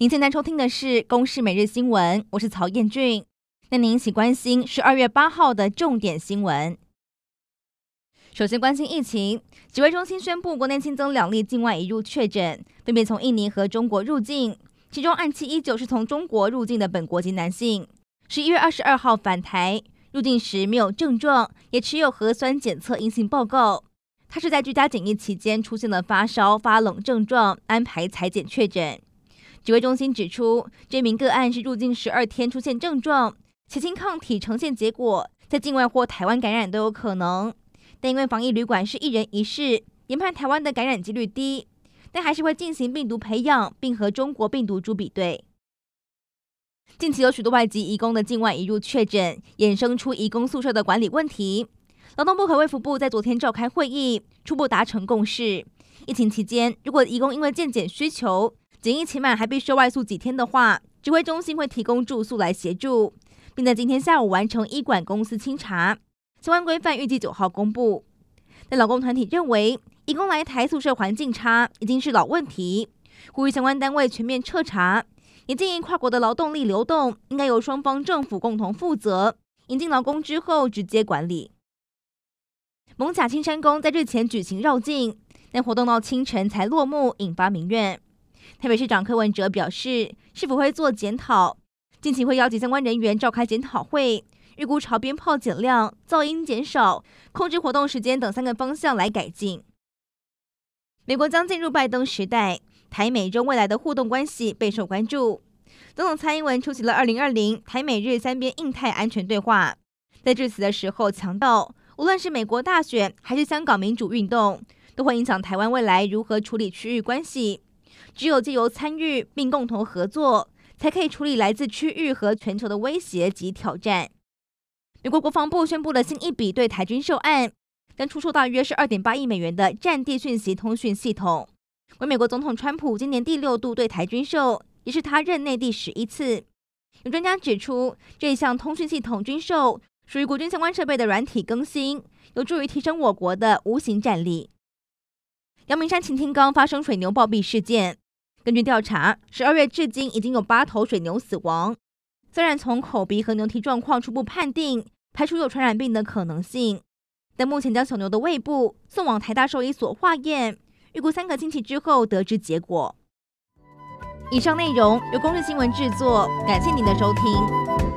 您现在收听的是《公视每日新闻》，我是曹彦俊。那您一起关心十二月八号的重点新闻。首先关心疫情，指挥中心宣布，国内新增两例境外移入确诊，分别从印尼和中国入境。其中案七一九是从中国入境的本国籍男性，十一月二十二号返台，入境时没有症状，也持有核酸检测阴性报告。他是在居家检疫期间出现了发烧、发冷症状，安排采检确诊。指挥中心指出，这名个案是入境十二天出现症状，且经抗体呈现结果，在境外或台湾感染都有可能。但因为防疫旅馆是一人一室，研判台湾的感染几率低，但还是会进行病毒培养，并和中国病毒株比对。近期有许多外籍移工的境外移入确诊，衍生出移工宿舍的管理问题。劳动部和卫福部在昨天召开会议，初步达成共识。疫情期间，如果移工因为健检需求，检疫期满还必须外宿几天的话，指挥中心会提供住宿来协助，并在今天下午完成医管公司清查。相关规范预计九号公布。但劳工团体认为，移工来台宿舍环境差已经是老问题，呼吁相关单位全面彻查，也建议跨国的劳动力流动应该由双方政府共同负责，引进劳工之后直接管理。蒙甲青山宫在日前举行绕境，但活动到清晨才落幕，引发民怨。台北市长柯文哲表示，是否会做检讨？近期会邀集相关人员召开检讨会，预估朝鞭炮减量、噪音减少、控制活动时间等三个方向来改进。美国将进入拜登时代，台美中未来的互动关系备受关注。总统蔡英文出席了二零二零台美日三边印太安全对话，在致辞的时候强调，无论是美国大选还是香港民主运动，都会影响台湾未来如何处理区域关系。只有借由参与并共同合作，才可以处理来自区域和全球的威胁及挑战。美国国防部宣布了新一笔对台军售案，将出售大约是二点八亿美元的战地讯息通讯系统，为美国总统川普今年第六度对台军售，也是他任内第十一次。有专家指出，这一项通讯系统军售属于国军相关设备的软体更新，有助于提升我国的无形战力。阳明山擎天岗发生水牛暴毙事件。根据调查，十二月至今已经有八头水牛死亡。虽然从口鼻和牛蹄状况初步判定排除有传染病的可能性，但目前将小牛的胃部送往台大兽医所化验，预估三个星期之后得知结果。以上内容由公视新闻制作，感谢您的收听。